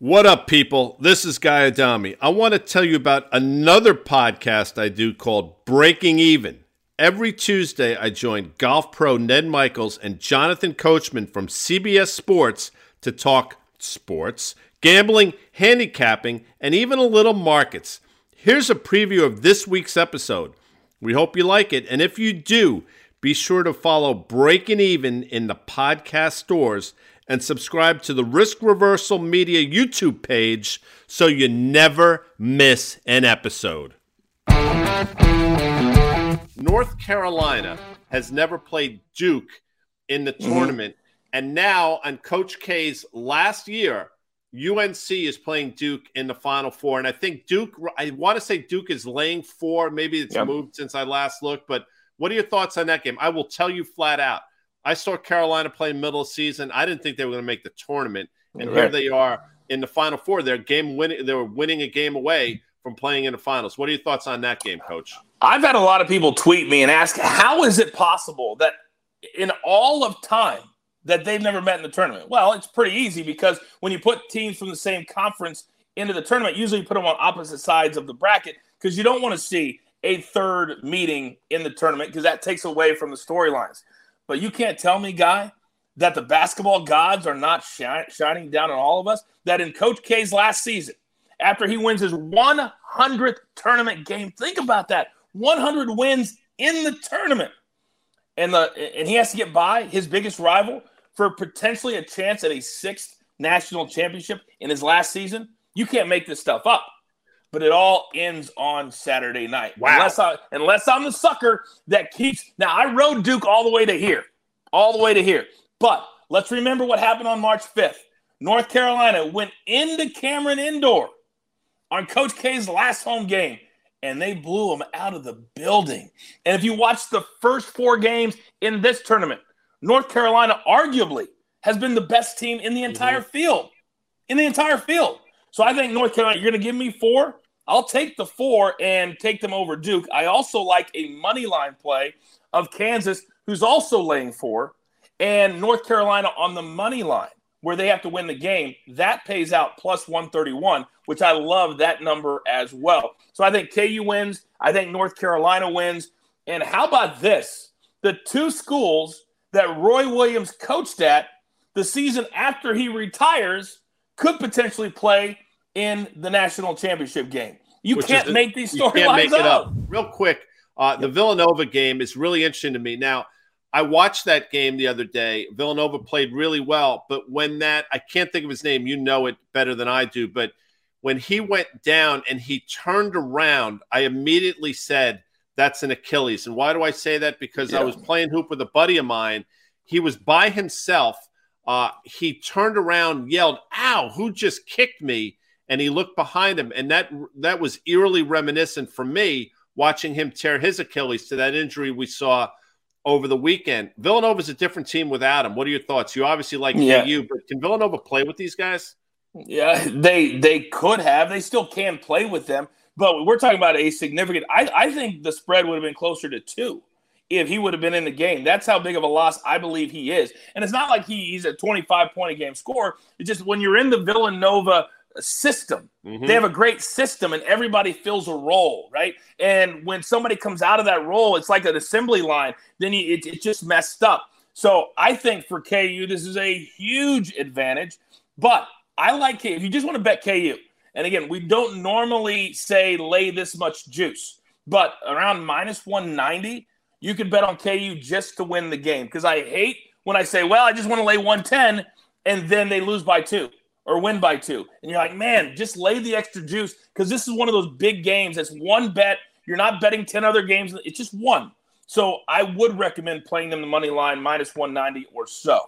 What up, people? This is Guy Adami. I want to tell you about another podcast I do called Breaking Even. Every Tuesday, I join golf pro Ned Michaels and Jonathan Coachman from CBS Sports to talk sports, gambling, handicapping, and even a little markets. Here's a preview of this week's episode. We hope you like it, and if you do, be sure to follow Breaking Even in the podcast stores and subscribe to the Risk Reversal Media YouTube page so you never miss an episode. North Carolina has never played Duke in the mm-hmm. tournament, and now on Coach K's last year, UNC is playing Duke in the Final Four, and I think Duke. I want to say Duke is laying four. Maybe it's yep. moved since I last looked, but what are your thoughts on that game? I will tell you flat out. I saw Carolina play middle of season. I didn't think they were going to make the tournament, and right. here they are in the Final Four. They're game winning. They were winning a game away from playing in the finals. What are your thoughts on that game, Coach? I've had a lot of people tweet me and ask, how is it possible that in all of time that they've never met in the tournament? Well, it's pretty easy because when you put teams from the same conference into the tournament, usually you put them on opposite sides of the bracket because you don't want to see a third meeting in the tournament because that takes away from the storylines. But you can't tell me, guy, that the basketball gods are not shi- shining down on all of us. That in Coach K's last season, after he wins his 100th tournament game, think about that 100 wins in the tournament. And, the, and he has to get by his biggest rival for potentially a chance at a sixth national championship in his last season. You can't make this stuff up but it all ends on Saturday night. Wow. Unless, I, unless I'm the sucker that keeps. Now, I rode Duke all the way to here, all the way to here. But let's remember what happened on March 5th. North Carolina went into Cameron Indoor on Coach K's last home game, and they blew them out of the building. And if you watch the first four games in this tournament, North Carolina arguably has been the best team in the entire mm-hmm. field. In the entire field. So I think North Carolina, you're going to give me four. I'll take the four and take them over Duke. I also like a money line play of Kansas, who's also laying four, and North Carolina on the money line, where they have to win the game. That pays out plus 131, which I love that number as well. So I think KU wins. I think North Carolina wins. And how about this? The two schools that Roy Williams coached at the season after he retires could potentially play in the national championship game. You Which can't make these storylines up. up. Real quick, uh, the Villanova game is really interesting to me. Now, I watched that game the other day. Villanova played really well, but when that, I can't think of his name, you know it better than I do, but when he went down and he turned around, I immediately said, that's an Achilles. And why do I say that? Because yeah. I was playing hoop with a buddy of mine. He was by himself. Uh, he turned around, yelled, Ow, who just kicked me? And he looked behind him, and that that was eerily reminiscent for me watching him tear his Achilles to that injury we saw over the weekend. Villanova is a different team without him. What are your thoughts? You obviously like yeah. KU, but can Villanova play with these guys? Yeah, they they could have. They still can play with them, but we're talking about a significant. I, I think the spread would have been closer to two if he would have been in the game. That's how big of a loss I believe he is. And it's not like he, he's a 25 point a game score. It's just when you're in the Villanova system. Mm-hmm. They have a great system and everybody fills a role, right? And when somebody comes out of that role, it's like an assembly line, then you, it, it just messed up. So I think for KU, this is a huge advantage. But I like KU. If you just want to bet KU, and again, we don't normally say lay this much juice, but around minus 190, you could bet on KU just to win the game. Because I hate when I say, well, I just want to lay 110 and then they lose by two or win by two. And you're like, man, just lay the extra juice because this is one of those big games. It's one bet. You're not betting 10 other games. It's just one. So I would recommend playing them the money line minus 190 or so.